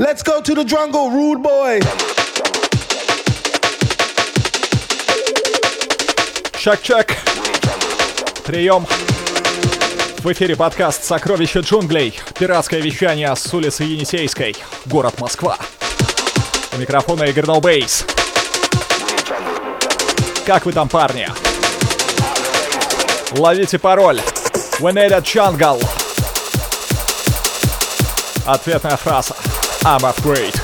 Let's go to the jungle, rude boy. Чак-чак. Прием. В эфире подкаст «Сокровища джунглей». Пиратское вещание с улицы Енисейской. Город Москва. У микрофона Игорь Ноубейс. Как вы там, парни? Ловите пароль. We need a jungle. Ответная фраза. I'm afraid.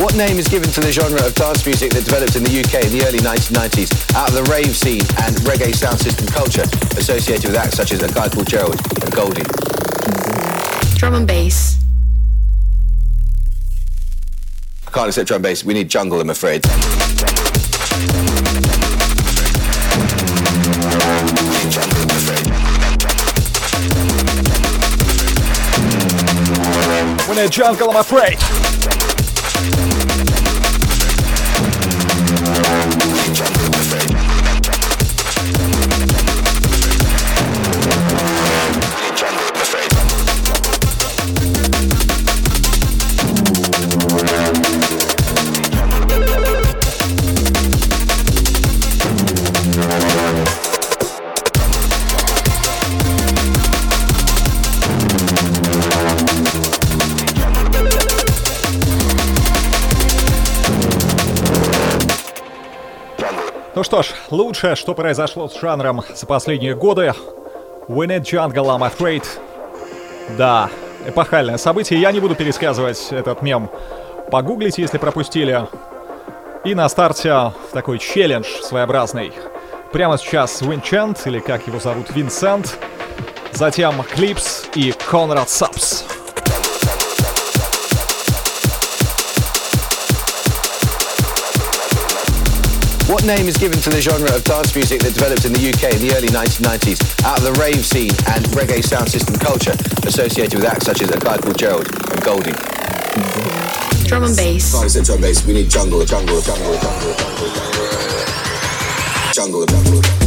What name is given to the genre of dance music that developed in the UK in the early 1990s out of the rave scene and reggae sound system culture associated with acts such as A Guy Called Gerald and Goldie? Mm-hmm. Drum and bass. I can't accept drum and bass. We need jungle, I'm afraid. When a jungle, I'm afraid. Ну что ж, лучшее, что произошло с жанром за последние годы. We need jungle, I'm afraid. Да, эпохальное событие. Я не буду пересказывать этот мем. Погуглите, если пропустили. И на старте такой челлендж своеобразный. Прямо сейчас Винчент, или как его зовут, Винсент. Затем Клипс и Конрад Сапс. What name is given to the genre of dance music that developed in the UK in the early 1990s out of the rave scene and reggae sound system culture associated with acts such as A Guy Called Gerald and Goldie? Drum and bass. Can't accept drum and bass. We need jungle, jungle, jungle, jungle, jungle, jungle, jungle, jungle. What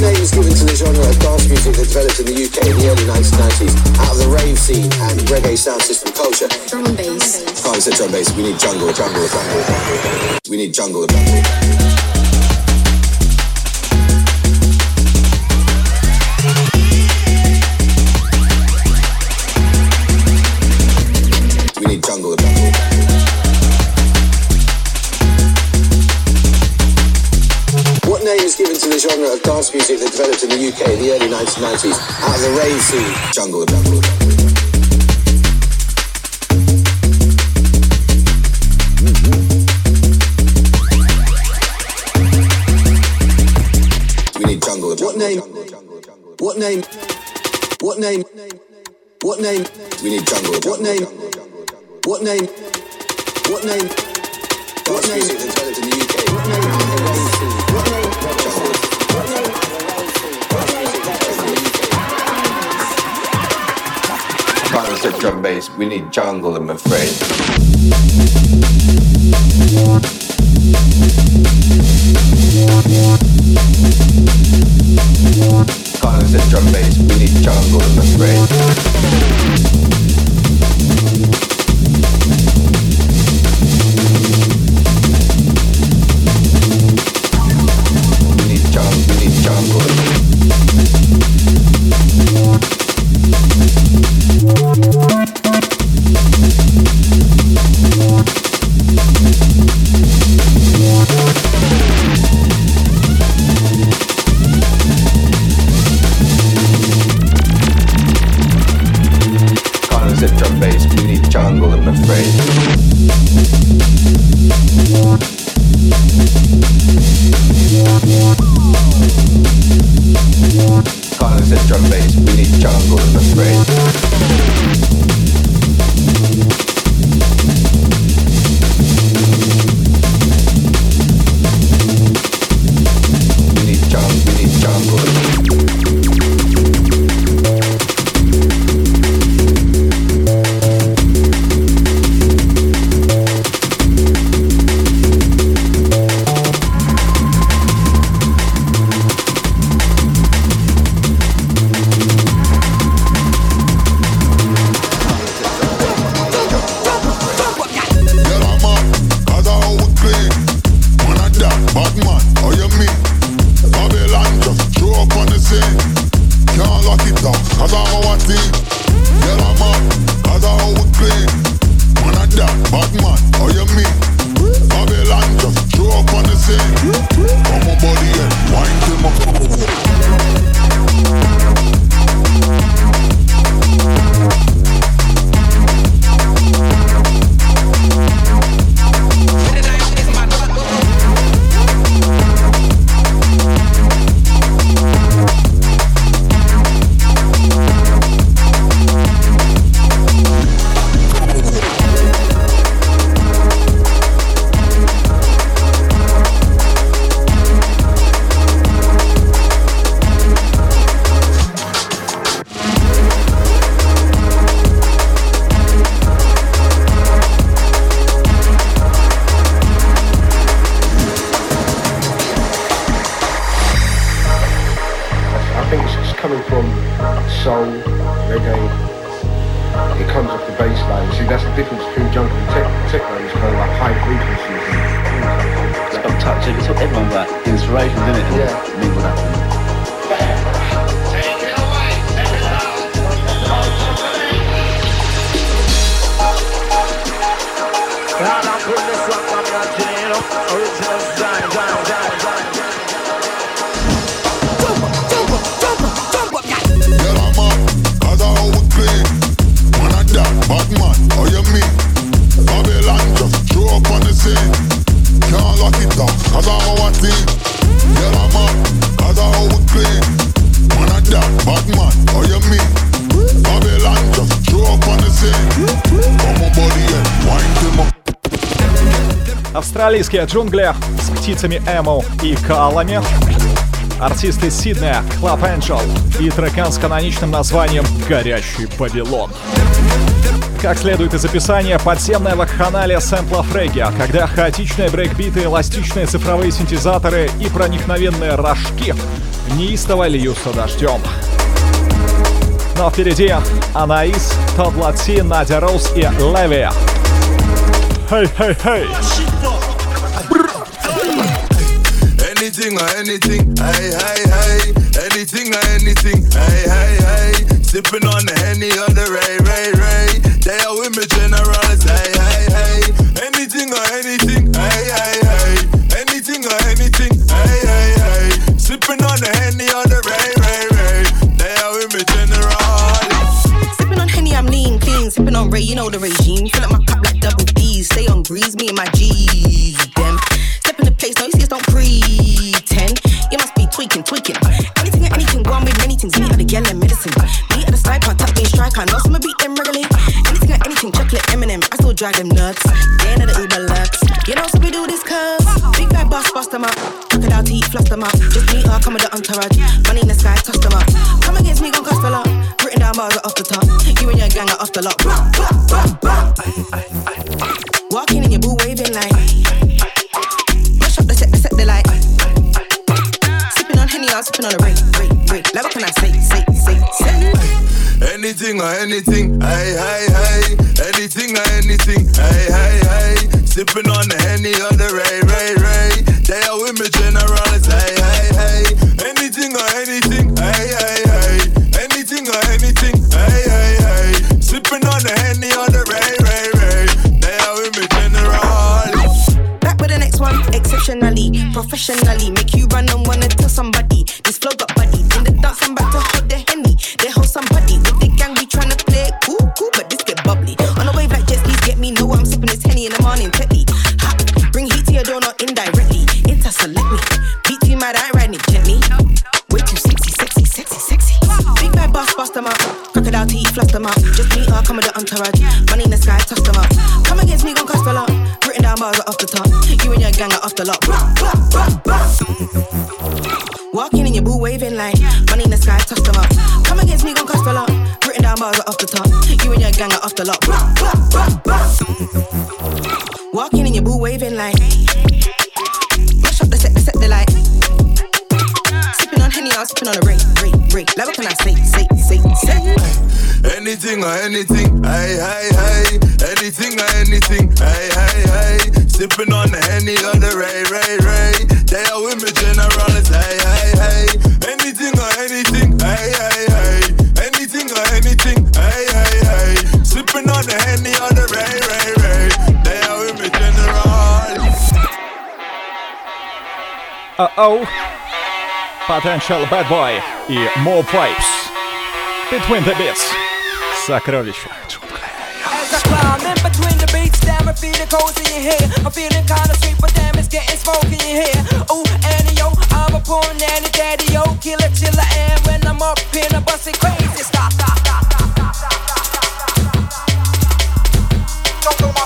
Name is given to the genre of dance music that developed in the UK in the early 1990s out of the rave scene and reggae sound system culture? Drum and bass. Can't accept drum and bass. We need jungle, jungle, jungle, jungle. We need jungle, jungle. Genre of dance music that developed in the UK in the early 1990s out of the rave scene? Jungle, jungle. We need jungle. What name? What name? What name? What name? We need jungle. What name? What name? What name? What name? Music that developed in the UK. What name? The rave scene. What name? Can't accept drum bass. We need jungle, I'm afraid. Can't accept drum bass. We need jungle, I'm afraid. Австралийские джунгли с птицами Эму и коалами. Артисты Сиднея Club Angel и трекан с каноничным названием «Горящий Вавилон». Как следует из описания, подземная вакханалия сэмплов регги, когда хаотичные брейкбиты, эластичные цифровые синтезаторы и проникновенные рожки неистово льются дождем. Но впереди Анаис, Тодд Латси, Надя Роуз и Леви. Хей-хей-хей! Anything or anything, hey, hey, hey. Anything or anything, hey, hey, hey. Sipping on the Henny or the Ray, Ray, Ray. They are with me generals, hey, hey, hey. Anything or anything, hey, hey, hey. Anything or anything, hey, hey, hey. Sipping on the Henny or the Ray, Ray, Ray. They are with me generals. Sipping on Henny, I'm lean, clean. Sipping on Ray, you know the regime. Fill up my cup like double D's. Stay on breeze, me and my G's. Drag them nuts. They ain't the Uber Lux. You know, so we do this cuz. Big fat boss, bust them up. Crocodile teeth, fluff them up. Just meet her, come with the entourage. Money in the sky, toss them up. Come against me, gon' cost a lot. Written down bars are off the top. You and your gang are off the lot. Walking in your boo waving like. Mash up the set, set the light. Sipping on Henny, I'm sipping on a ring, ring. Like what can I say, say, say, say? Anything or anything, Low, Potential Bad Boy и Mo Vibes. Between the Beats. Сокровища. in. I'm feeling kinda sweet, but damn, it's getting smoky in here. Ooh, yo, I'm a daddy, yo. Killer, chiller, and when I'm up in a bus, crazy. Stop, stop, stop, stop, stop, stop, stop, stop, stop, stop, stop, stop, stop, stop, stop, stop,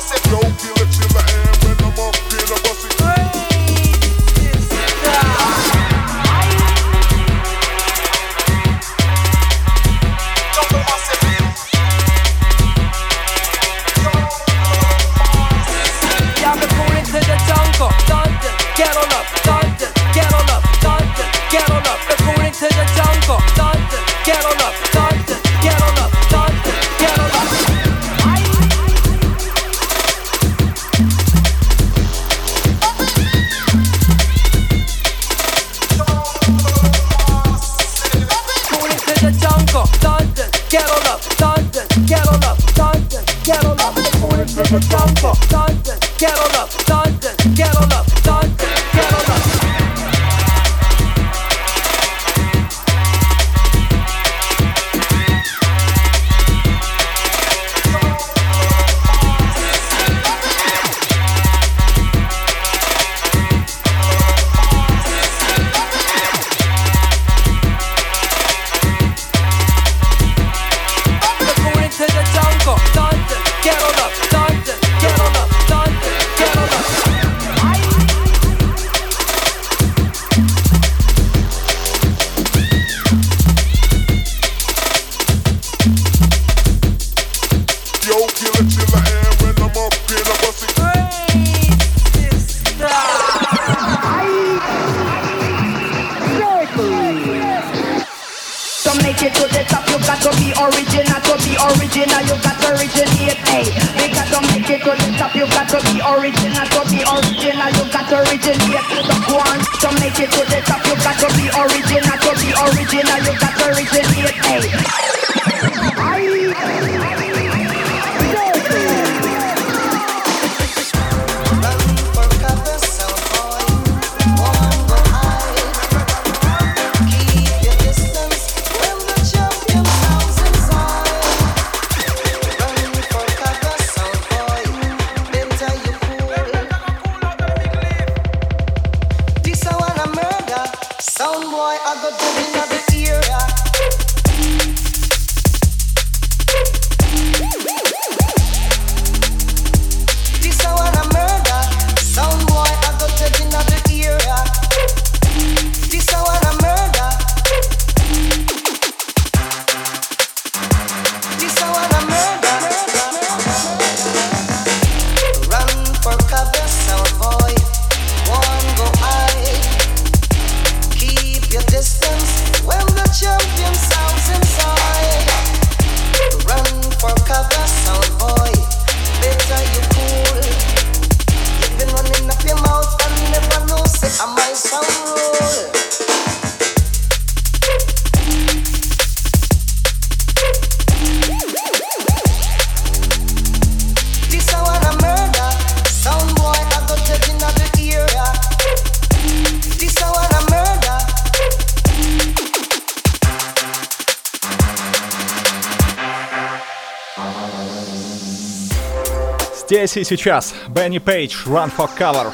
здесь и сейчас Бенни Пейдж, Run for Cover.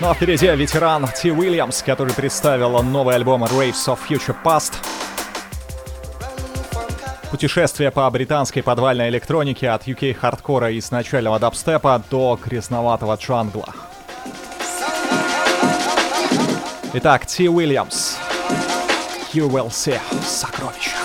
Ну а впереди ветеран Ти Уильямс, который представил новый альбом Raves of Future Past. Путешествие по британской подвальной электронике от UK хардкора и с начального дабстепа до крестноватого джангла. Итак, Ти Уильямс. You will see. Сокровище.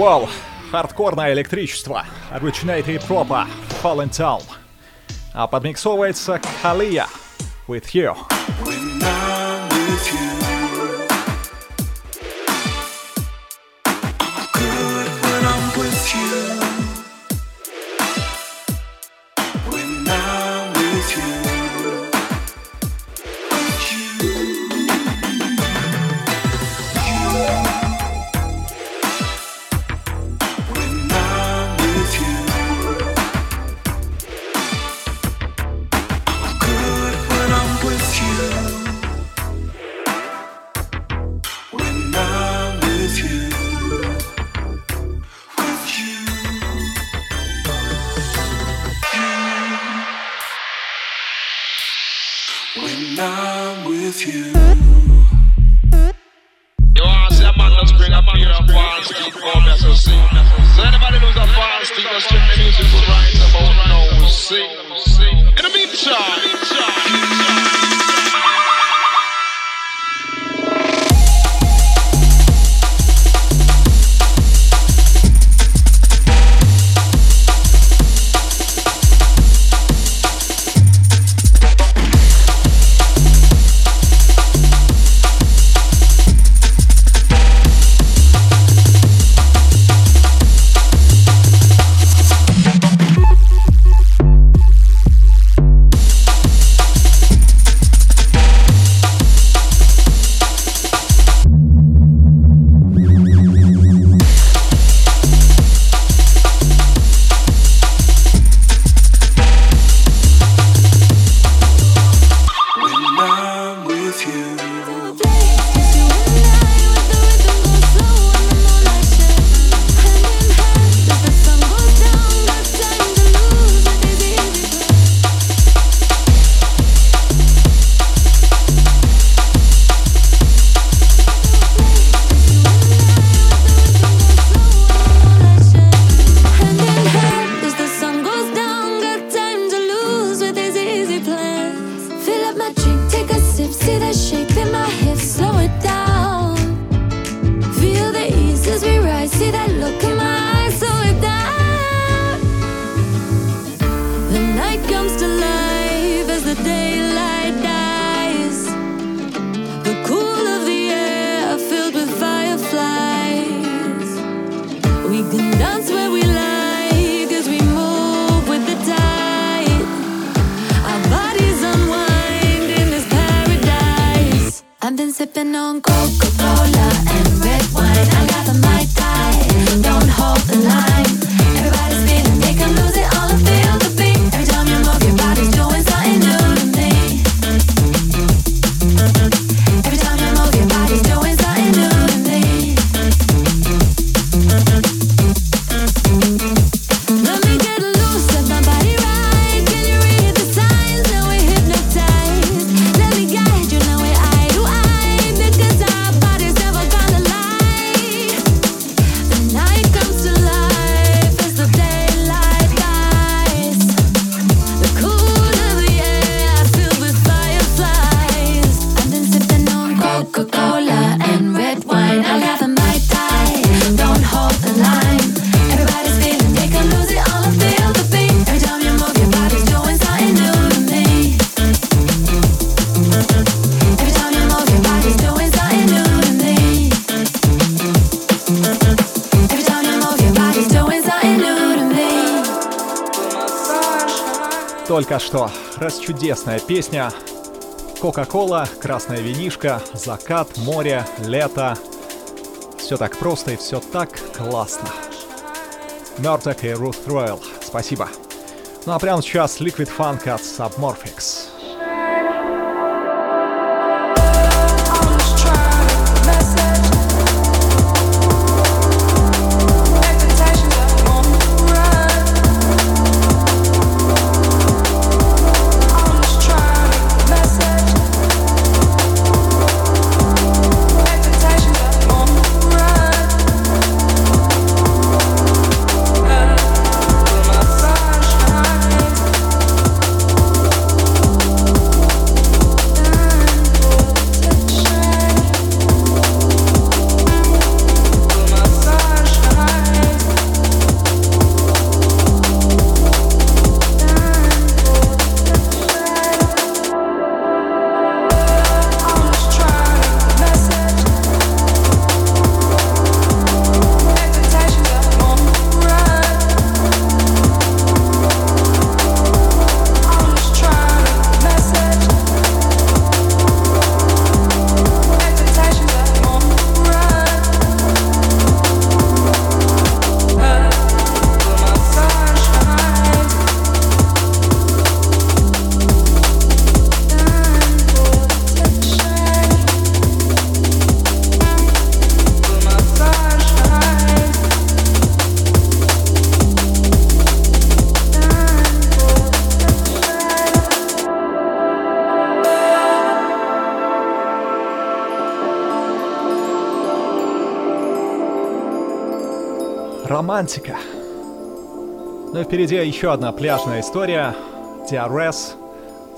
Вау, хардкорное электричество. Origin8a Propa, Falling Down. А подмиксовывается Калия with You. sipping on cocoa. сейчас чудесная песня. Кока-кола, красная винишка, закат, море, лето. Все так просто и все так классно. Мертвек и Рут Ройл. Спасибо. Ну а прямо сейчас Liquid Funk от Submorphics. Романтика. Ну и впереди еще одна пляжная история. DRS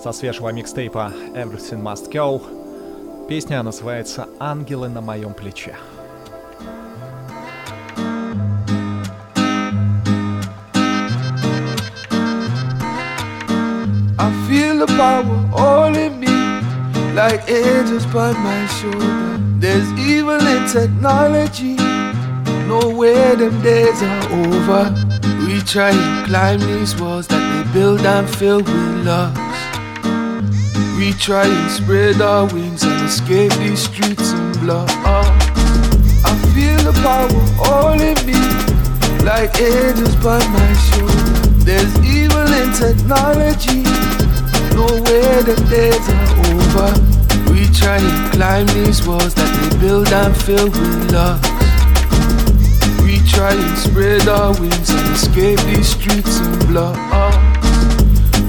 со свежего микстейпа Everything Must Go. Песня называется «Ангелы на моем плече». I feel the power all in me, like angels by my shoulder. There's evil in technology, nowhere them days are over. We try and climb these walls that they build and fill with locks. We try and spread our wings and escape these streets and block. I feel the power all in me, like angels by my shoulder. There's evil in technology, nowhere the days are over. We try and climb these walls that they build and fill with locks. Try and spread our wings and escape these streets and blocks.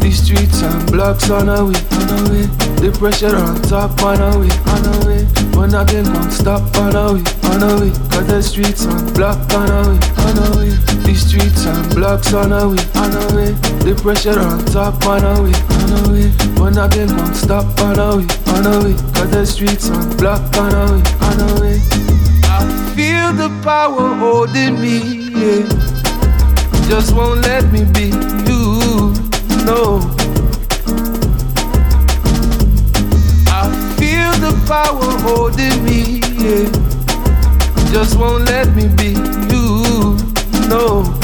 These streets and blocks on our way, on our way. The pressure on top on our way, on our way. But nothing can stop on our way, on our way. Cause the streets and blocks on our way, on our way. These streets and blocks on our way, on our way. The pressure on top on our way, on our way. But nothing can stop on our way, on our way. Cause the streets and blocks on our way, on our way. Feel the power holding me, yeah. Just won't let me be you, no. I feel the power holding me, yeah. Just won't let me be you, no.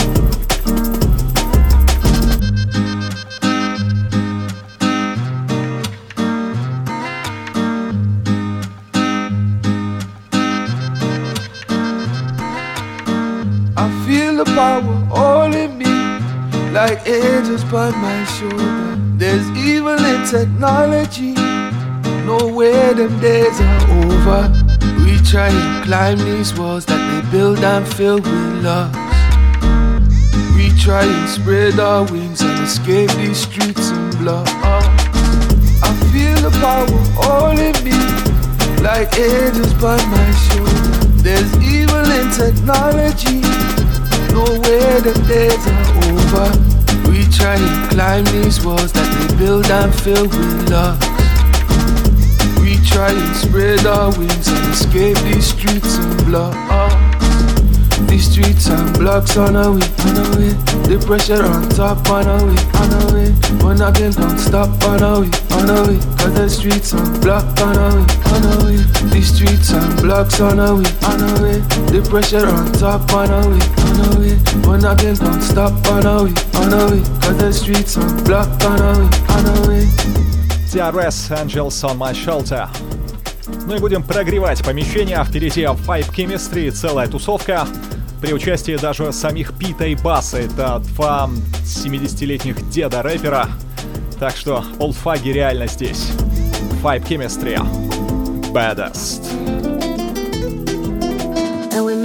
The power all in me, like angels by my shoulder. There's evil in technology, nowhere them days are over. We try and climb these walls that they build and fill with locks. We try and spread our wings and escape these streets and blocks. I feel the power all in me, like angels by my shoulder. There's evil in technology, nowhere the days are over. We try and climb these walls that they build and fill with locks. We try and spread our wings and escape these streets and blocks. These streets and blocks on our way, on our way. The pressure on top on our way, on our way. But nothing can stop on our way, on our way. Cause the streets and blocks on our way, on our way. These streets and blocks on our way, on our way. The pressure on top on our way, on our way. But nothing can stop on our way, on our way. Cause the streets and blocks on our way, on our way. TRS Angels on My Shelter. Ну и будем прогревать помещение. Впереди Vibe Chemistry, целая тусовка. При участии даже самих Пита и Баса. Это два 70-летних деда рэпера. Так что олдфаги реально здесь. Vibe Chemistry. Baddest.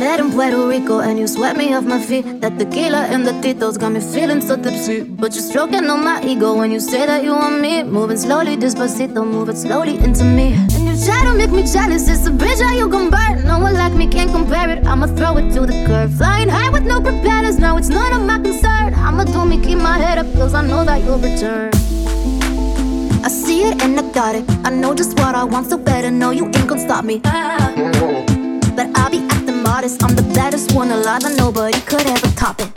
Met in Puerto Rico, and you swept me off my feet. That tequila and the titos got me feeling so tipsy. But you're stroking on my ego when you say that you want me. Moving slowly, despacito, moving slowly into me. You try to make me jealous, it's a bridge how you gon' burn. No one like me can't compare it, I'ma throw it to the curb. Flying high with no propellers, now it's none of my concern. I'ma do me, keep my head up, cause I know that you'll return. I see it and I got it. I know just what I want, so better know you ain't gon' stop me. But I'll be acting modest. I'm the baddest one alive, and nobody could ever top it.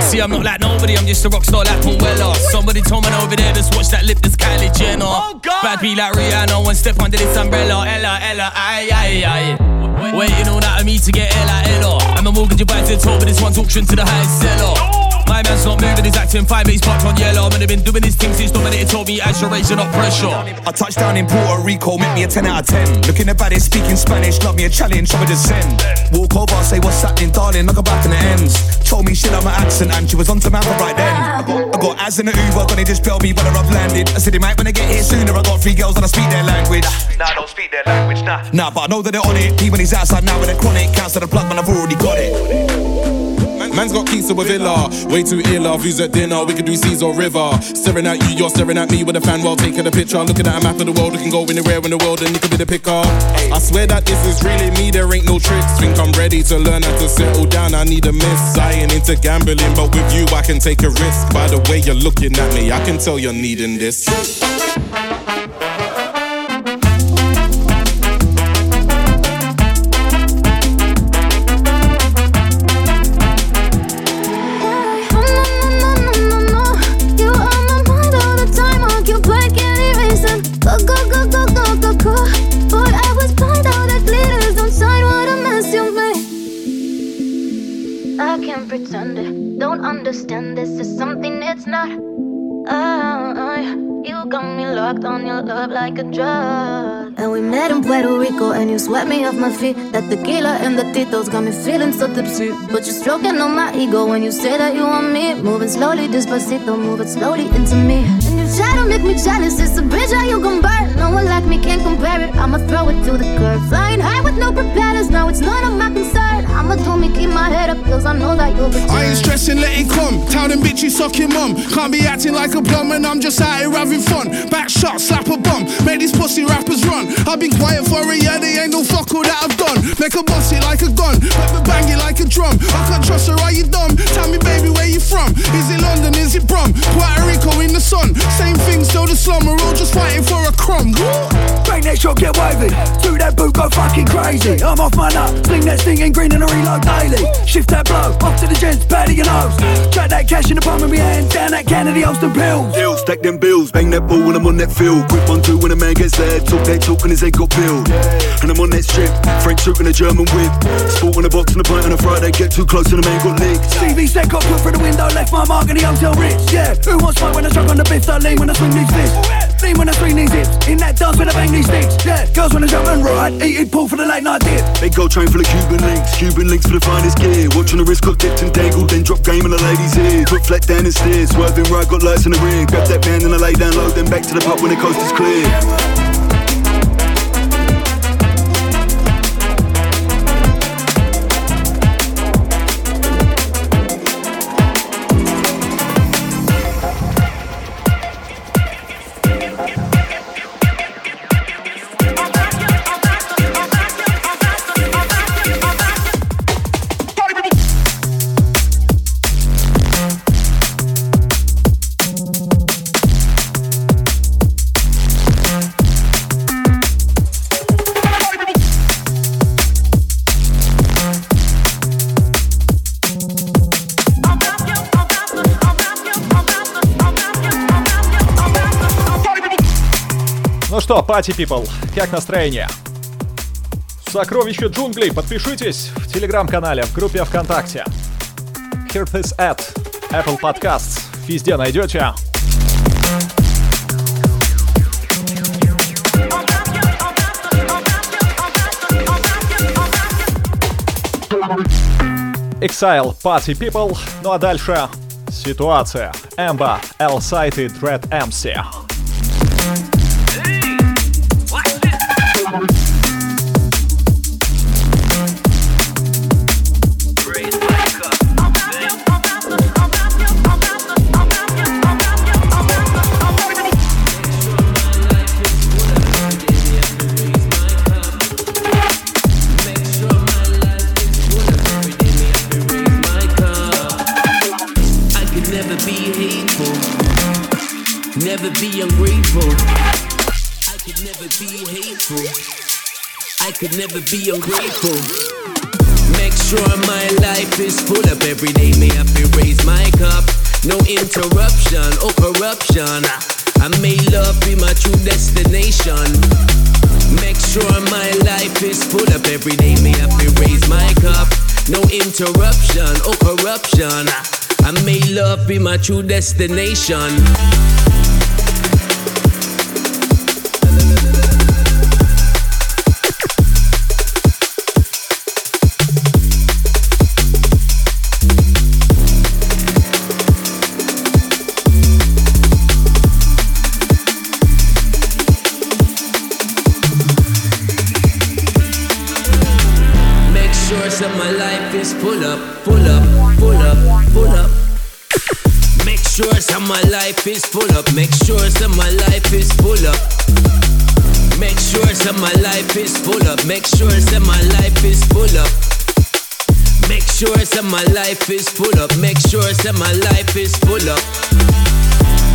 See, I'm not like nobody, I'm just a rock star like Paul Weller. Somebody told me over there, just watch that lip, this Kylie Jenner. Oh, God. Bad be like Rihanna, one step under this umbrella. Ella, Ella, aye, aye, aye. Waiting all night on me to get Ella, Ella. I'm a mortgage advisor, told me this one's auction to the highest seller. My man's not moving, he's acting fine, but he's parked on yellow. Man, have been doing his thing since dominated, told me as you're raising up pressure. I touched down in Puerto Rico, make me a 10 out of 10. Looking about baddest, speaking Spanish, love me a challenge, I'ma just send. Walk over, say what's happening, darling, knock her back in the ends. Told me she love my accent and she was onto man from right then. I got, I got as in the Uber, gonna just tell me whether I've landed. I said it might when I get here sooner, I got three girls and I speak their language. Nah, I don't speak their language, nah. Nah, but I know that they're on it. Even when he's outside now with a chronic, counts to the plug, man, I've already got it. Man, Man's got keys to a villa. Way too ill, of views at dinner. We could do seas or river. Staring at you, you're staring at me with a fan while taking a picture. Looking at a map of the world, we can go anywhere in the world and you can be the picker. I swear that this is really me, there ain't no tricks. Think I'm ready to learn how to settle down. I need a miss. I ain't into gambling, but with you, I can take a risk. By the way you're looking at me, I can tell you're needing this. Locked on your love like a drug. And we met in Puerto Rico, and you swept me off my feet. That tequila and the titos got me feeling so tipsy. But you're stroking on my ego when you say that you want me. Moving slowly, despacito, moving slowly into me. And you try to make me jealous, it's a bridge how you gon' burn. One like me can't compare it, I'ma throw it to the curb. Flying high with no propellers, now it's none of my concern. I'ma do me, keep my head up, cause I know that you'll return. I ain't stressing, let it come. Tell them bitches suck your mum. Can't be acting like a bum and I'm just out here having fun. Back shot, slap a bum. Make these pussy rappers run. I've been quiet for a year, they ain't no fuck all that I've done. Make a bust it like a gun, bang it like a drum. I can't trust her, are you dumb? Tell me, baby, where you from? Is it London? Is it Brum? Puerto Rico in the sun. Same thing, still the slum. We're all just fighting for a crumb. Bang that shot, get wavy. Do that boot, go fucking crazy. I'm off my nut. Sling that stinging green and I reload daily. Shift that blow, off to the gents, patty your nose. Track that cash in the palm of my hand, down that can of the Austin pills. Deal, stack them bills, bang that ball when I'm on that field. Quick one, two when a man gets there. Talk that talk and his head got peeled. And I'm on that strip, French suit and a German whip. Sport in a box and a pint on a Friday, get too close and the man got licked. CV set got put through the window, left my mark in the hotel rich. Yeah, who wants smoke when I chuck on the biff? Start lean when I swing these fists. Lean when I swing these hips. In that dance when I bang these sticks. Yeah, girls I jump and ride. Eat pull for the late night dip. Big gold train full of Cuban links, Cuban links for the finest gear. Watching the wrist got dipped and dangled, then drop game in the ladies' ear. Put flat down and steer, swerving right, got lights in the rear. Grab that man and I lay down low, then back to the pub when the coast is clear. Пати people, как настроение? Сокровище джунглей, подпишитесь в телеграм-канале, в группе ВКонтакте. Hear this at Apple Podcasts. Везде найдете. Exile, Party People. Ну а дальше ситуация. Эмба, L-Site и Dread MC. Never be ungrateful. Make sure my life is full up every day. May I be raise my cup, no interruption or corruption. I may love be my true destination. Make sure my life is full up every day. May I be raise my cup, no interruption or corruption. I may love be my true destination. Life is full up. Make sure some my life is full up. Make sure some my life is full up. Make sure some my life is full up. Make sure some my life is full up. Make sure some my life is full up.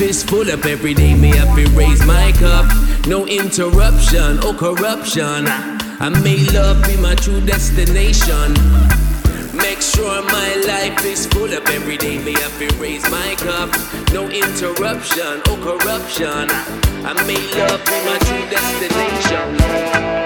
Is full up every day. Me have to raise my cup. No interruption or corruption. I may love be my true destination. Make sure my life is full up every day. Me have to raise my cup. No interruption or corruption. I may love be my true destination.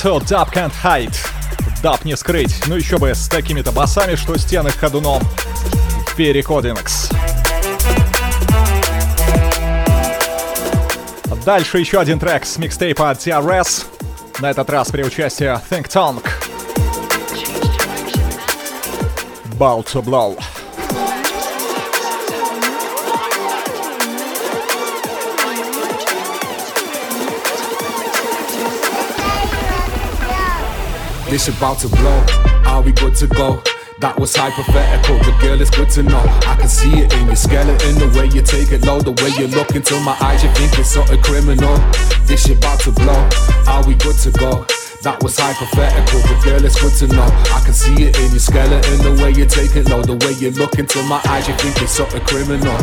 2 Dub Can't Hide. Даб не скрыть. Ну еще бы с такими-то басами, что стены ходуном. Перекодингс. Дальше еще один трек с микстейпа от TRS. На этот раз при участии Think Tank. Bow to Blow. This about to blow. Are we good to go? That was hypothetical, but girl, it's good to know. I can see it in your skeleton, the way you take it low, the way you look into my eyes, you think it's something criminal. This shit about to blow. Are we good to go? That was hypothetical, but girl, it's good to know. I can see it in your skeleton, the way you take it low, the way you look into my eyes, you think it's something criminal.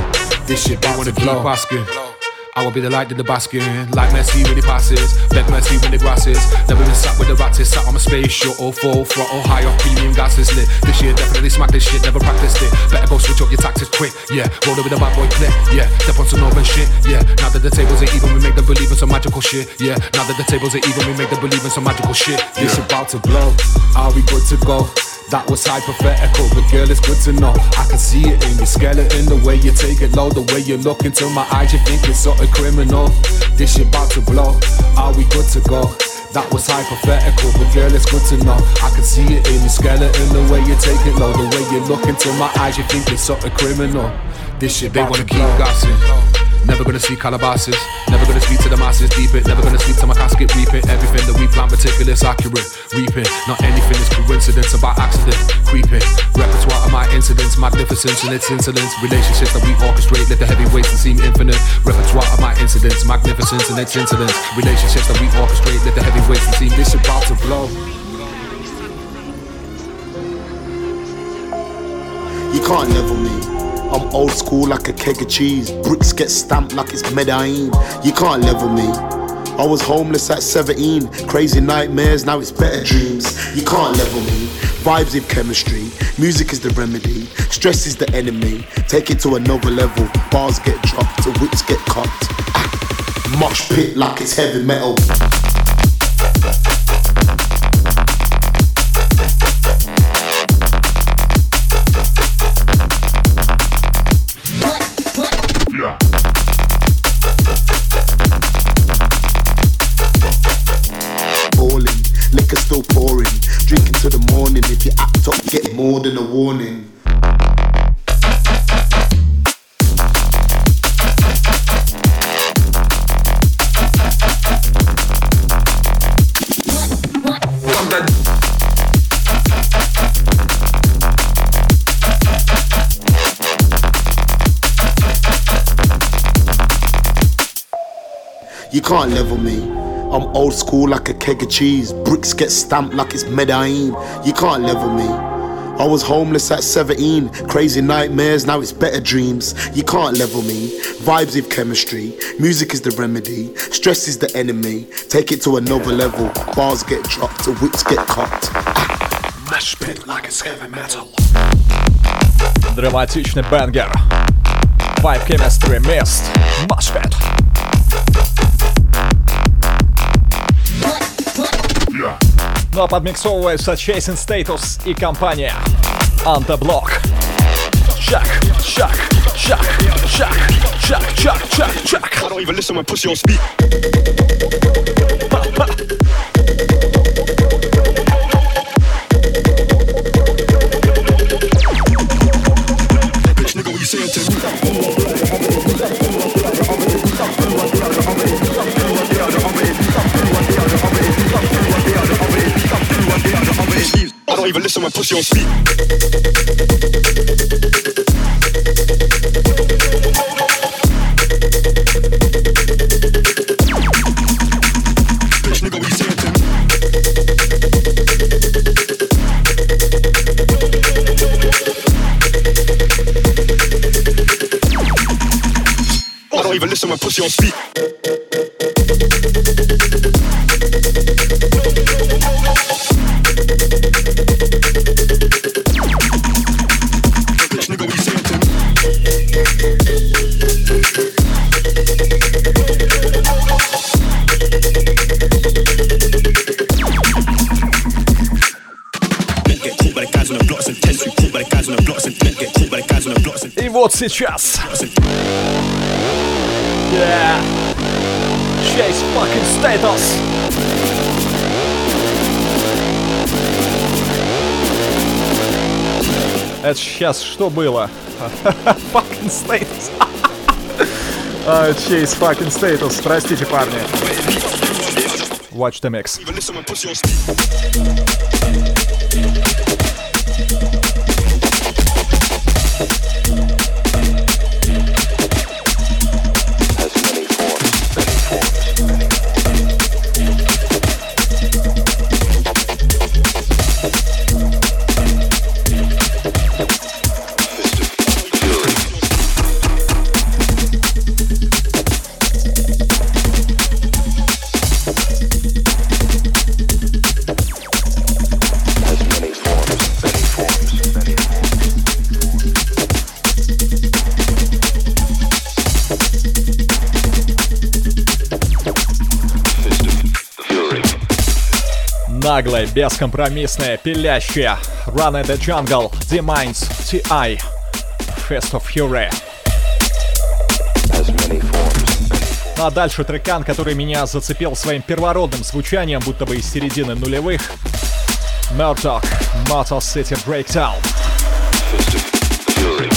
This shit about to keep blow. asking. I will be the light in the basket, like Messi when he passes, Beck Messi when he grasses. Never been sat with the rats, sat on my space shuttle, full throttle, high off premium gas is lit. This year definitely smack this shit, never practiced it. Better go switch up your tactics quick, yeah. Roll it with a bad boy clip, yeah. Step on some northern shit, yeah. Now that the tables are even, we make them believe in some magical shit, yeah. Now that the tables are even, we make them believe in some magical shit. Yeah. This about to blow. Are we good to go? That was hypothetical, but girl, it's good to know. I can see it in your skeleton, the way you take it low, the way you look into my eyes, you think it's something criminal. This shit about to blow. Are we good to go? That was hypothetical, but girl, it's good to know. I can see it in your skeleton, the way you take it low, the way you look into my eyes, you think it's something criminal. This shit They wanna keep gossiping. Never gonna see Calabasas. Never gonna speak to the masses, deep it. Never gonna speak to my casket, reap it. Everything that we plan, meticulous, accurate, reaping. Not anything is coincidence about accident, creeping. Repertoire of my incidents, magnificence and its insolence. Relationships that we orchestrate, let the heavyweights that seem infinite. Repertoire of my incidents, magnificence and its insolence. Relationships that we orchestrate, let the heavyweights that seem This about to blow. You can't level me. I'm old school like a keg of cheese. Bricks get stamped like it's Medellin. You can't level me. I was homeless at 17. Crazy nightmares, now it's better dreams. You can't level me. Vibes with chemistry. Music is the remedy. Stress is the enemy. Take it to another level. Bars get dropped, the whips get cut. Ah, Mosh pit like it's heavy metal. To the morning. If you act up, you get more than a warning. You can't level me. I'm old school like a keg of cheese. Bricks get stamped like it's Medellin. You can't level me. I was homeless at 17. Crazy nightmares, now it's better dreams. You can't level me. Vibes with chemistry. Music is the remedy. Stress is the enemy. Take it to another level. Bars get dropped, wits get caught. Mosh pit like it's heavy metal. Драматичный banger. Vibe Chemistry mixed. Mosh pit. Ну а подмиксовываются Chasing Status и компания Антаблок. Шаг, шаг, шаг, шаг, шаг, шаг, шаг, шаг. Even listen when pussy on speak. Bitch, nigga, what you saying to me? I don't even listen when pussy on speak. Сейчас. Yeah. Chase fucking status. Это сейчас что было? Fucking status. А, Chase fucking status. Простите, парни. Watch the mix. Наглая, бескомпромиссная, пилящая. Run in the Jungle, D-Minds, T.I. Fest of Fury. Ну а дальше трекан, который меня зацепил своим первородным звучанием, будто бы из середины нулевых. Murdoch, Motor City Breakdown. No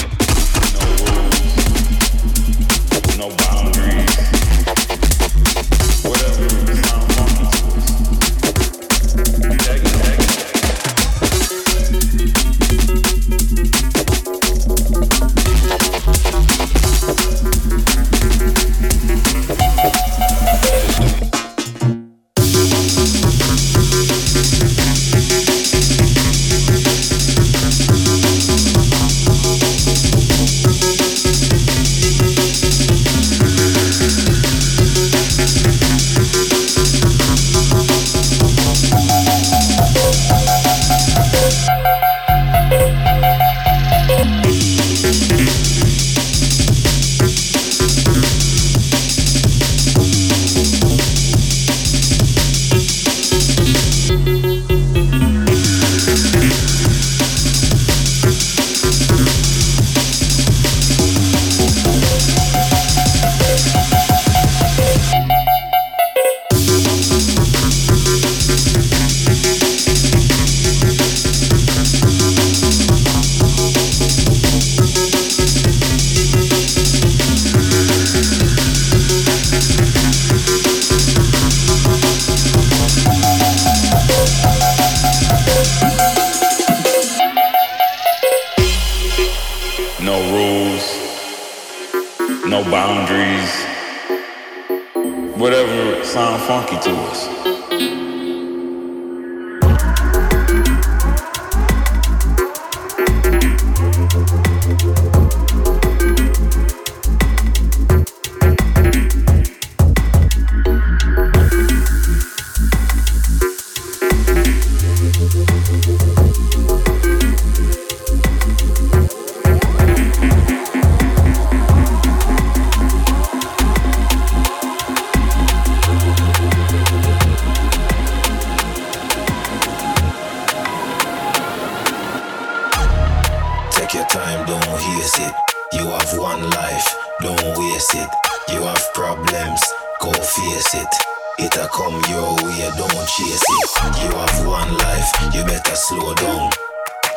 come your way, don't chase it. You have one life, you better slow down.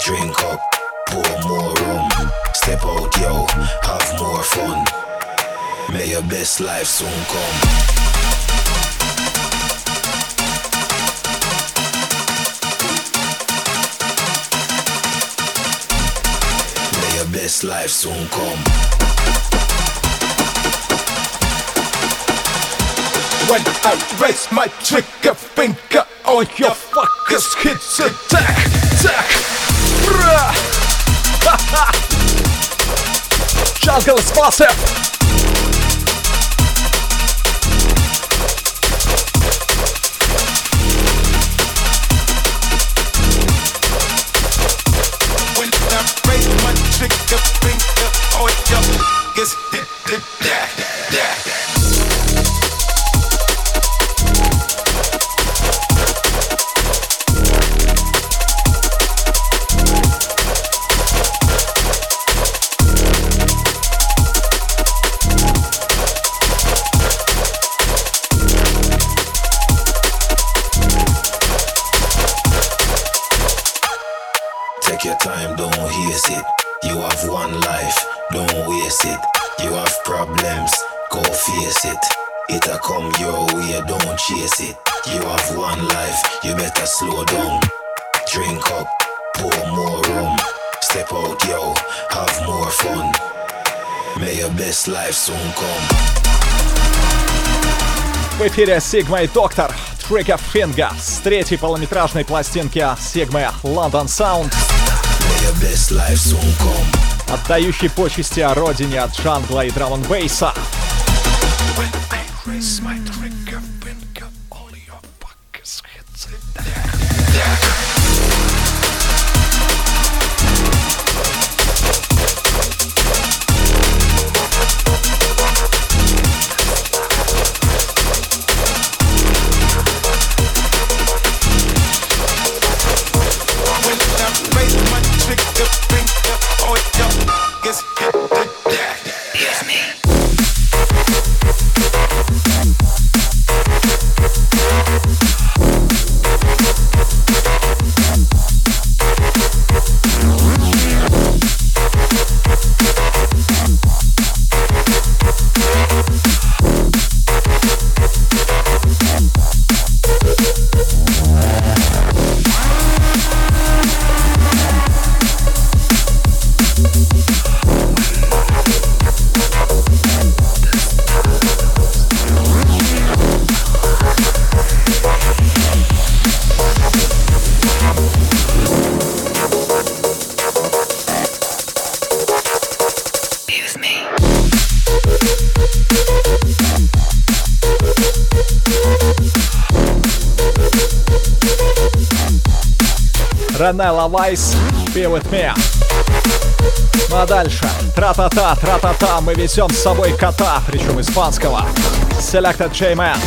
Drink up, pour more rum. Step out, yo, have more fun. May your best life soon come. May your best life soon come. When I raise my trigger finger on your fuckers, hits attack, attack. Jungle massive. When I raise my trigger finger come. В эфире Sigma и Доктор, Trigger Finger с третьей полнометражной пластинки Sigma London Sound, отдающий почести о родине от джангла и драм н Ранелла Вайс, Be With Me. Ну а дальше, тра-та-та, тра-та-та, мы везем с собой кота, причем испанского. Selected J-Man,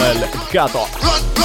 El Gato.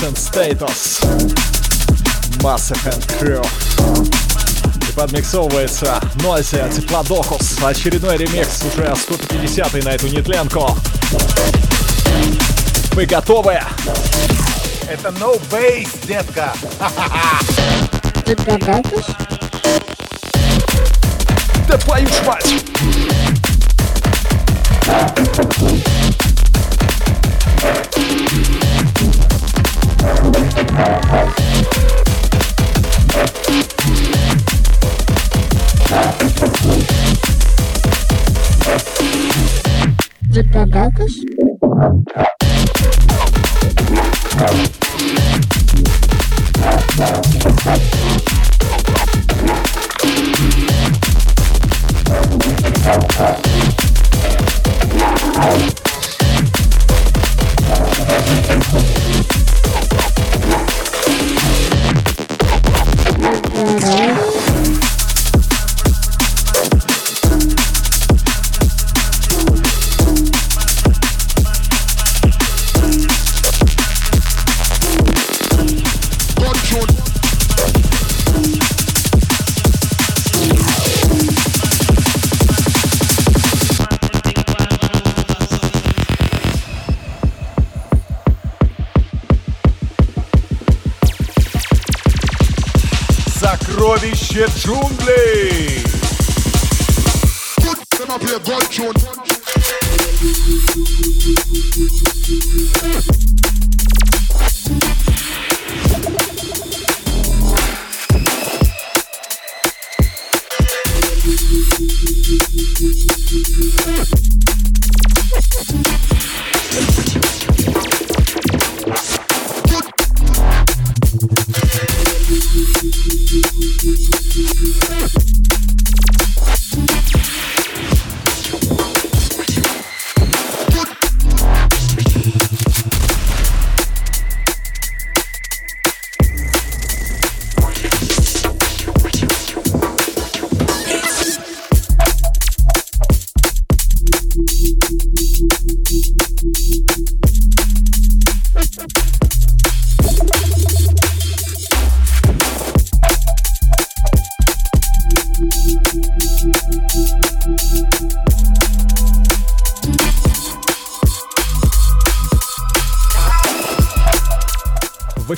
Jason Status. Massive and Crew. И подмиксовывается Нойси Теплодохус. Очередной ремикс, уже 150 на эту нетленку. Вы готовы? Это no bass, детка. Да твою ж мать! De pedocas?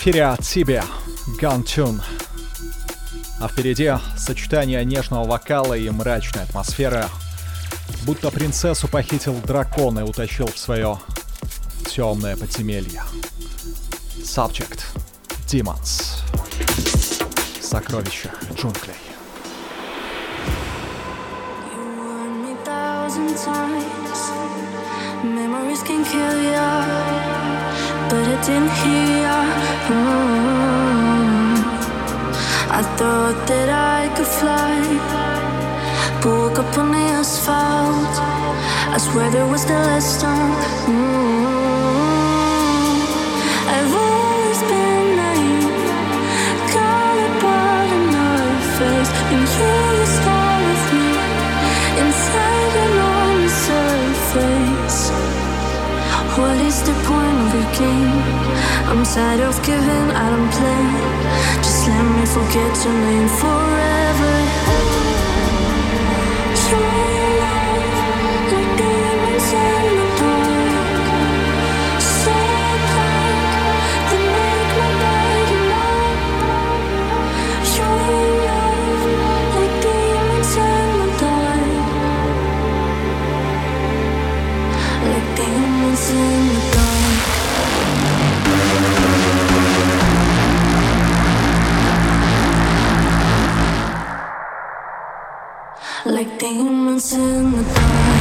Эфире от Тибе Гантюн. А впереди сочетание нежного вокала и мрачной атмосферы. Будто принцессу похитил дракон и утащил в свое темное подземелье. Subject Demons. Сокровища джунглей. times. Memories can kill ya, but I didn't hear. Mm. I thought that I could fly, but woke up on the asphalt. I swear there was the last time. Mm. I've always been naive, colored by the night face, and you you start with me inside and on the surface. What is the point I'm tired of giving, I don't play. Just let me forget your name forever. Demons in the dark.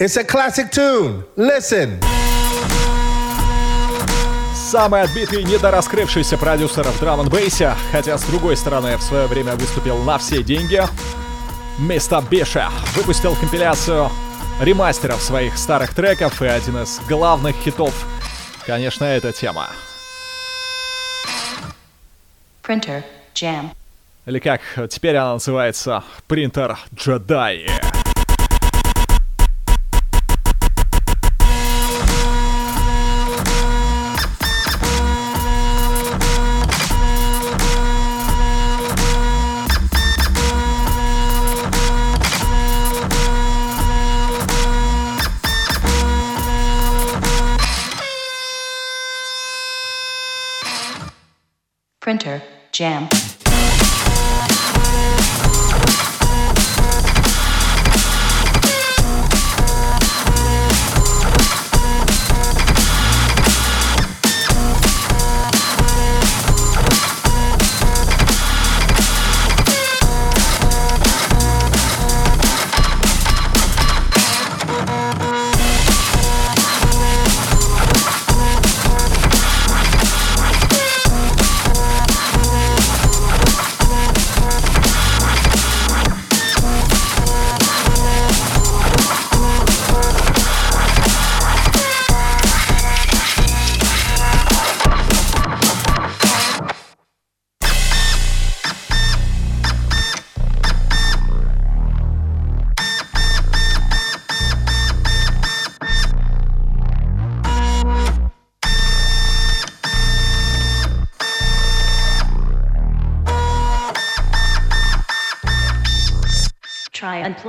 It's a classic tune. Listen. Самый отбитый и недораскрывшийся продюсер в драм бейсе хотя с другой стороны в свое время выступил на все деньги. Мистер Биша выпустил компиляцию ремастеров своих старых треков и один из главных хитов, конечно, эта тема. Printer, jam. Или как теперь она называется, принтер джедай. Printer, jam.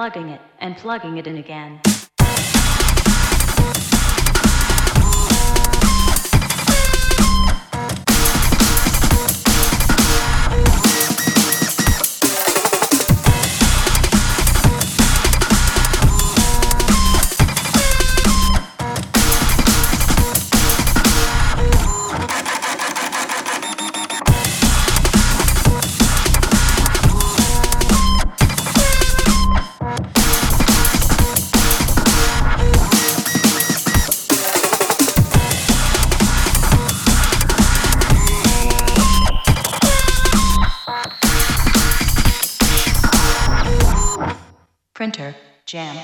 Unplugging it and plugging it in again. Printer, jam.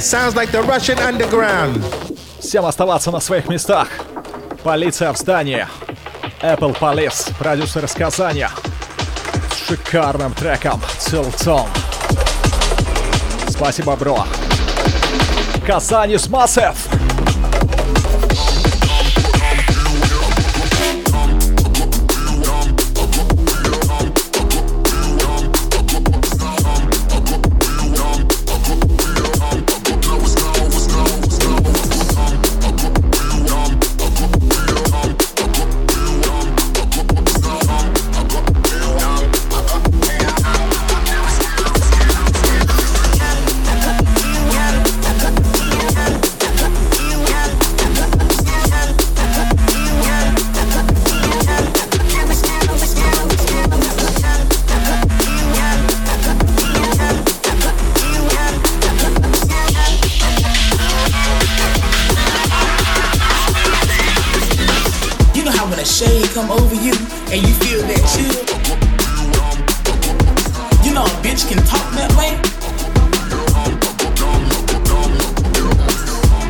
Sounds like the Russian underground. Всем оставаться на своих местах. Полиция в здании. Apple Police, продюсер из Казани. С шикарным треком Tilton. Спасибо, бро. Казани с Massive. You and you feel that chill. You know a bitch can talk that way.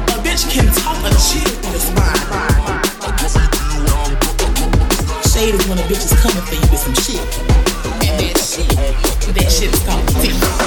A bitch can talk a chill through the spine. Shade is when a bitch is coming for you with some shit. And that shit, that shit is called tea.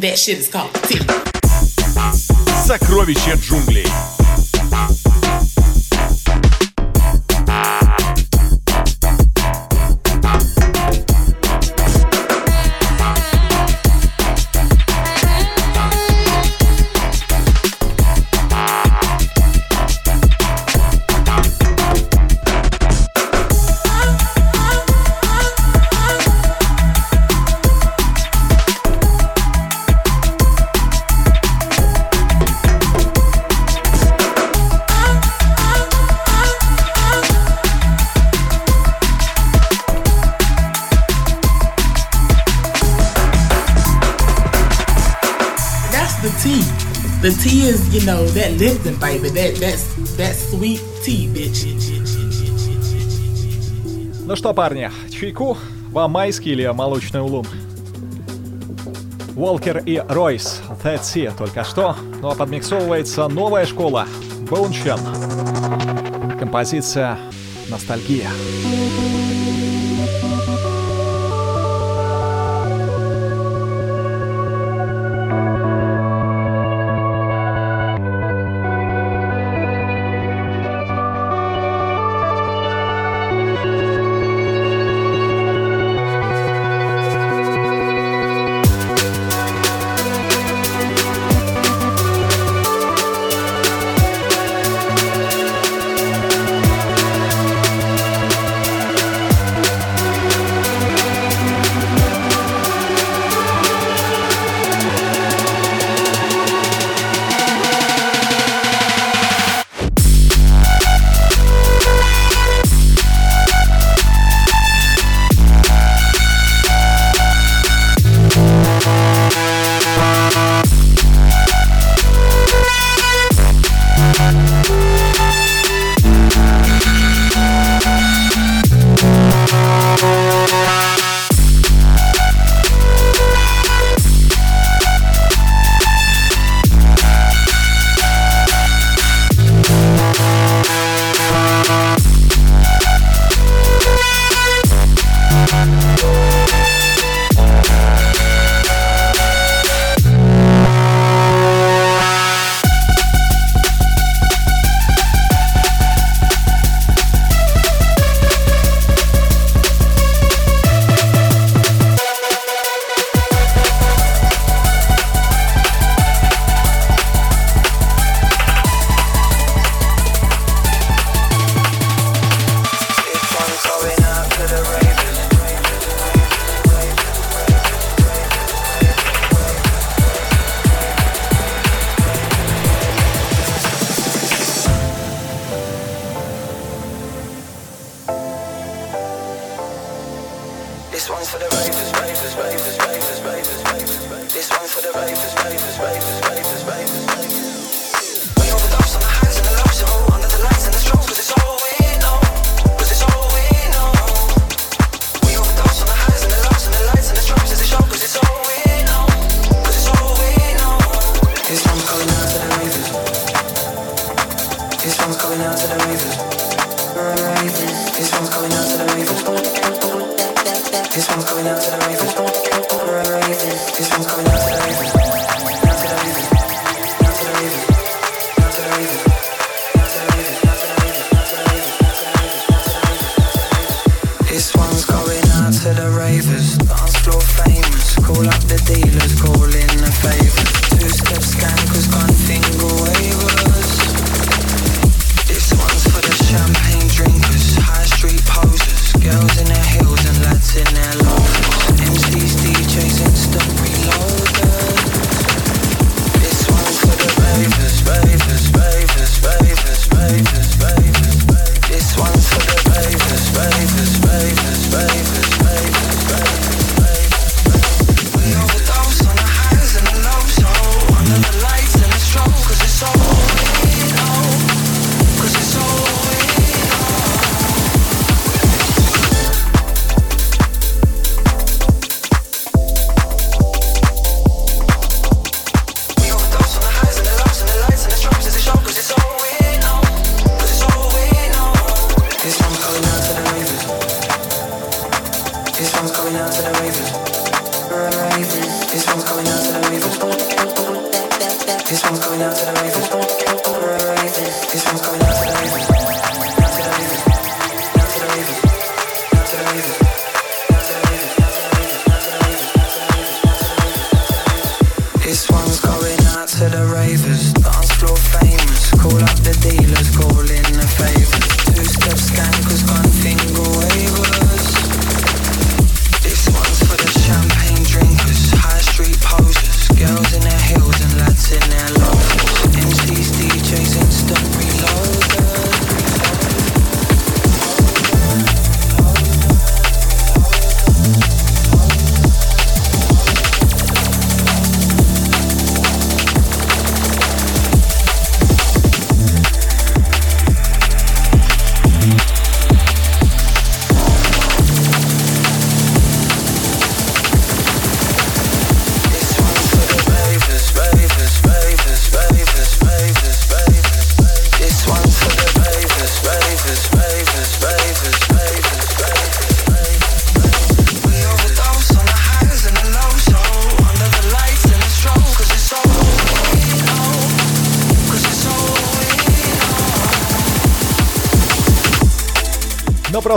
That shit is called tea. Сокровища джунглей. that lifting, baby. That that's that sweet tea, bitch. Ну что, парни, чайку, вам майский или молочный улун? Уолкер и Ройс, That's It только что, ну а подмиксовывается новая школа, Боунчен. Композиция «Ностальгия». Ностальгия.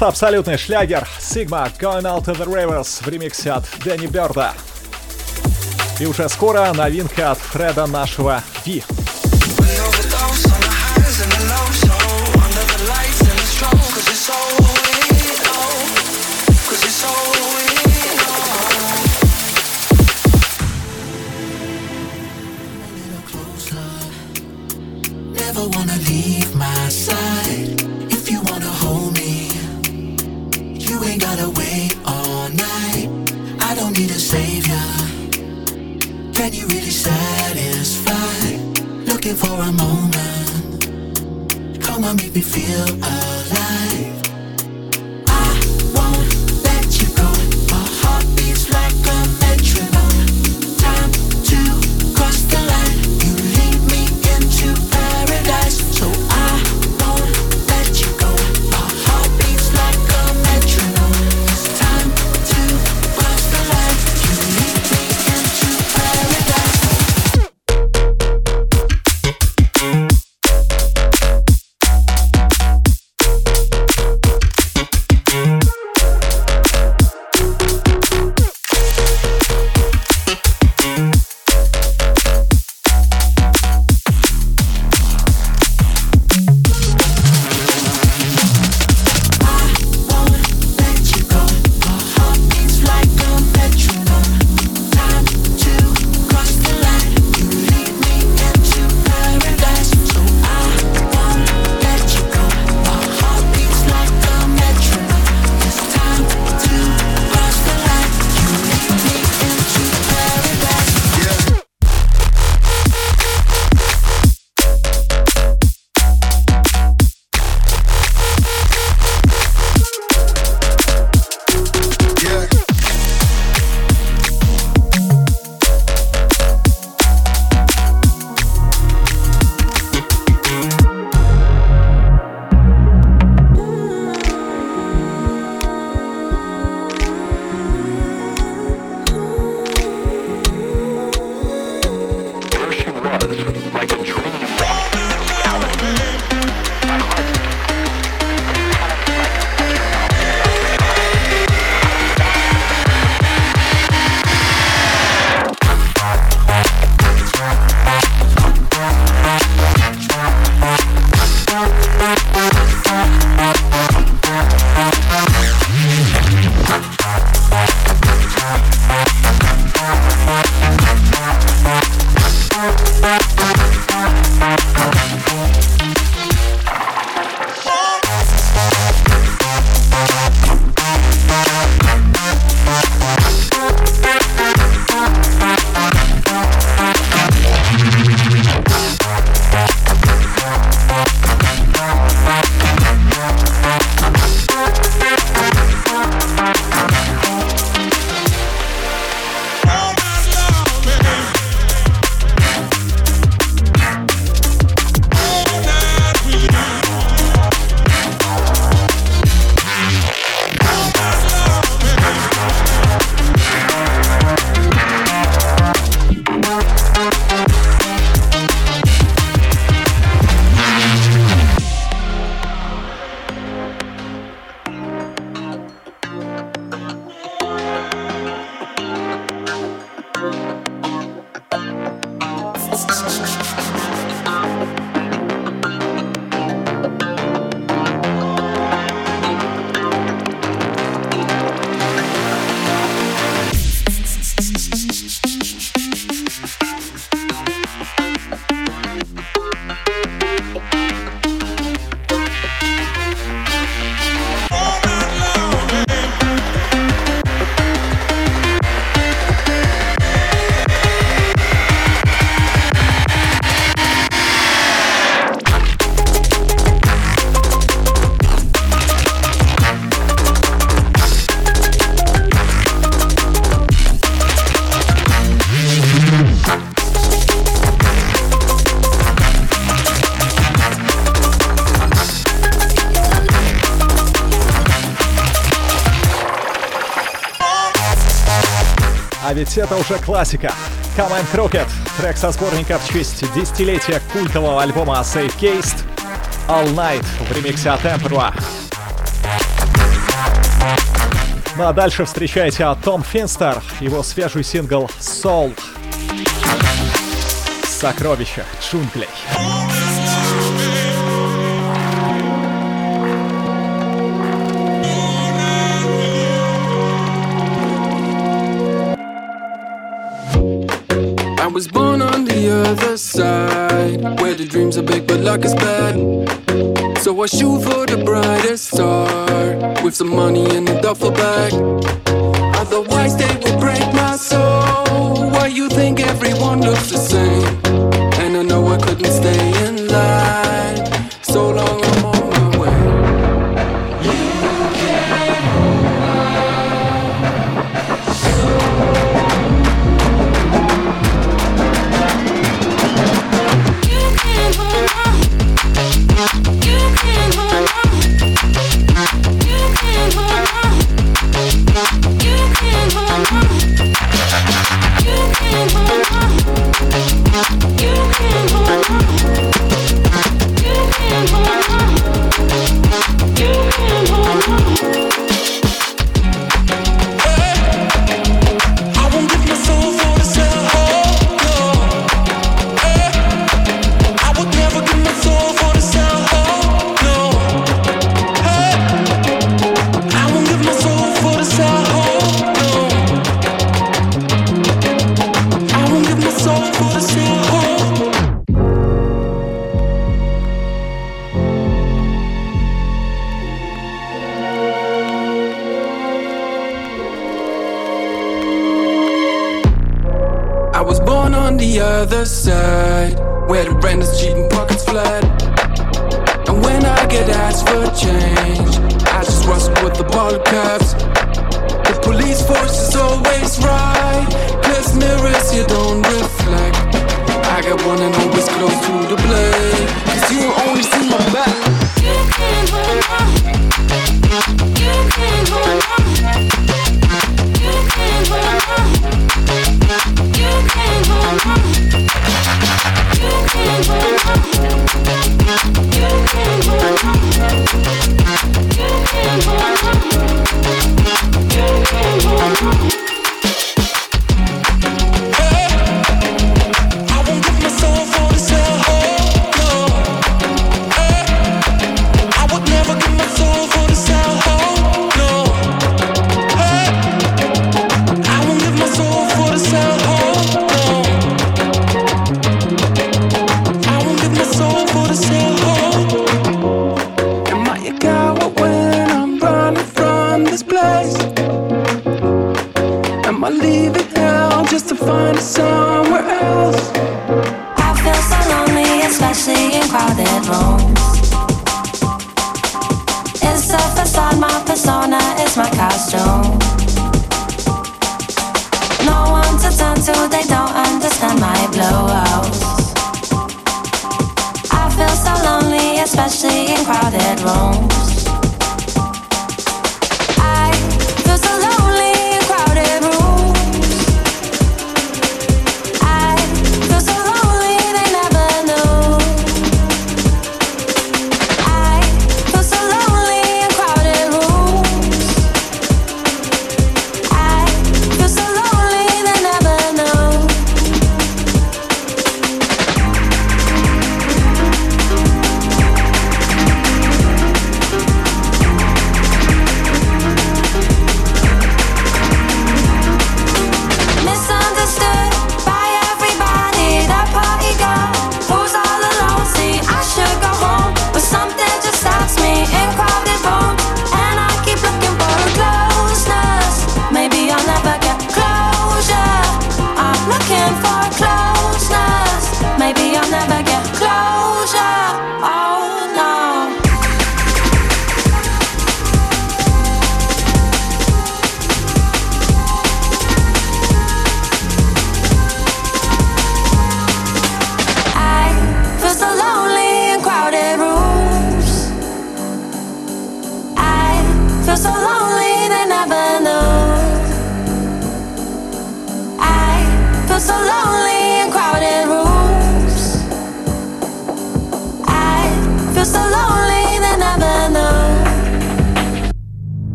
Просто абсолютный шлягер. Sigma Going Out to the Rivers в ремиксе от Дэнни Бёрда. И уже скоро новинка от Фреда нашего Ви. Never wanna leave my side. Gotta wait all night. I don't need a savior. Can you really satisfy? Looking for a moment. Come on, make me feel alive. Это уже классика. Come and Crooked, трек со сборника в честь десятилетия культового альбома Safe Case. All Night в ремиксе от Emperor. Ну а дальше встречайте Том Финстер, его свежий сингл Soul. Сокровища джунглей. darkest bed. So I shoot for the brightest star with some money in a duffel bag. Otherwise, they will break my soul. Why you think everyone looks the same?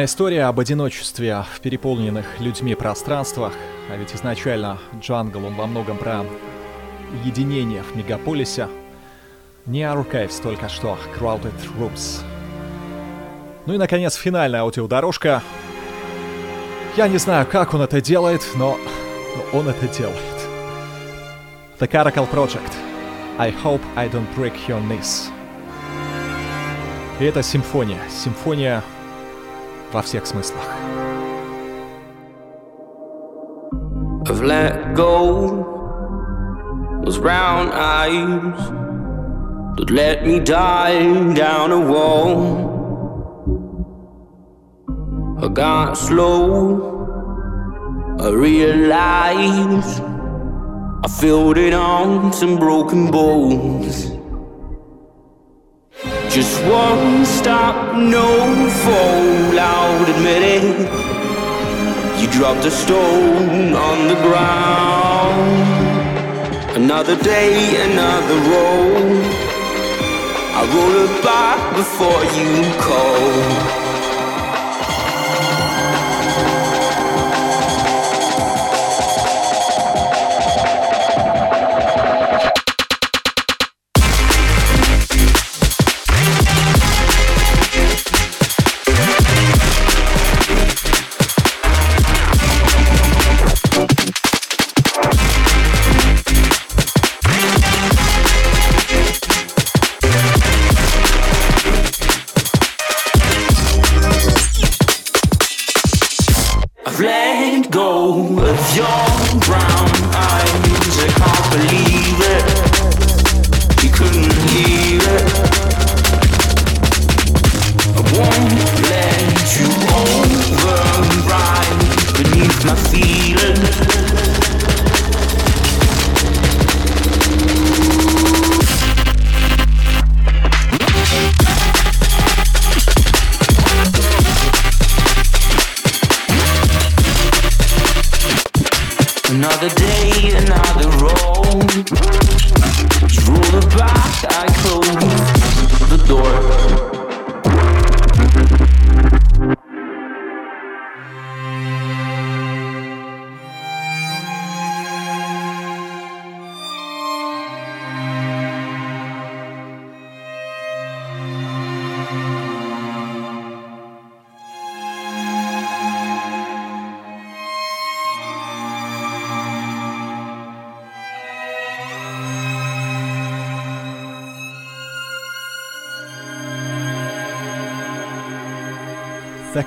Лиричная история об одиночестве в переполненных людьми пространствах, а ведь изначально джангл, он во многом про единение в мегаполисе. Не Archives только что, Crowded Rooms. Ну и, наконец, финальная аудиодорожка. Я не знаю, как он это делает, но, но он это делает. The Caracal Project. I hope I don't break your knees. И это симфония. Симфония во всех смыслах. I've let go those brown eyes that let me die down a wall. I got slow, I realized I filled it on some broken bones. Just one stop, no fall, I'll admit it. You dropped a stone on the ground. Another day, another roll. I roll it back before you call.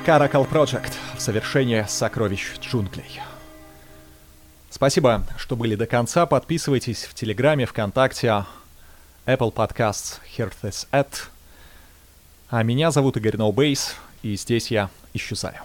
Caracal Project в совершении сокровищ джунглей. Спасибо, что были до конца. Подписывайтесь в Телеграме, ВКонтакте, Apple Podcasts, Hear This At. А меня зовут Игорь Ноубейс, и здесь я исчезаю.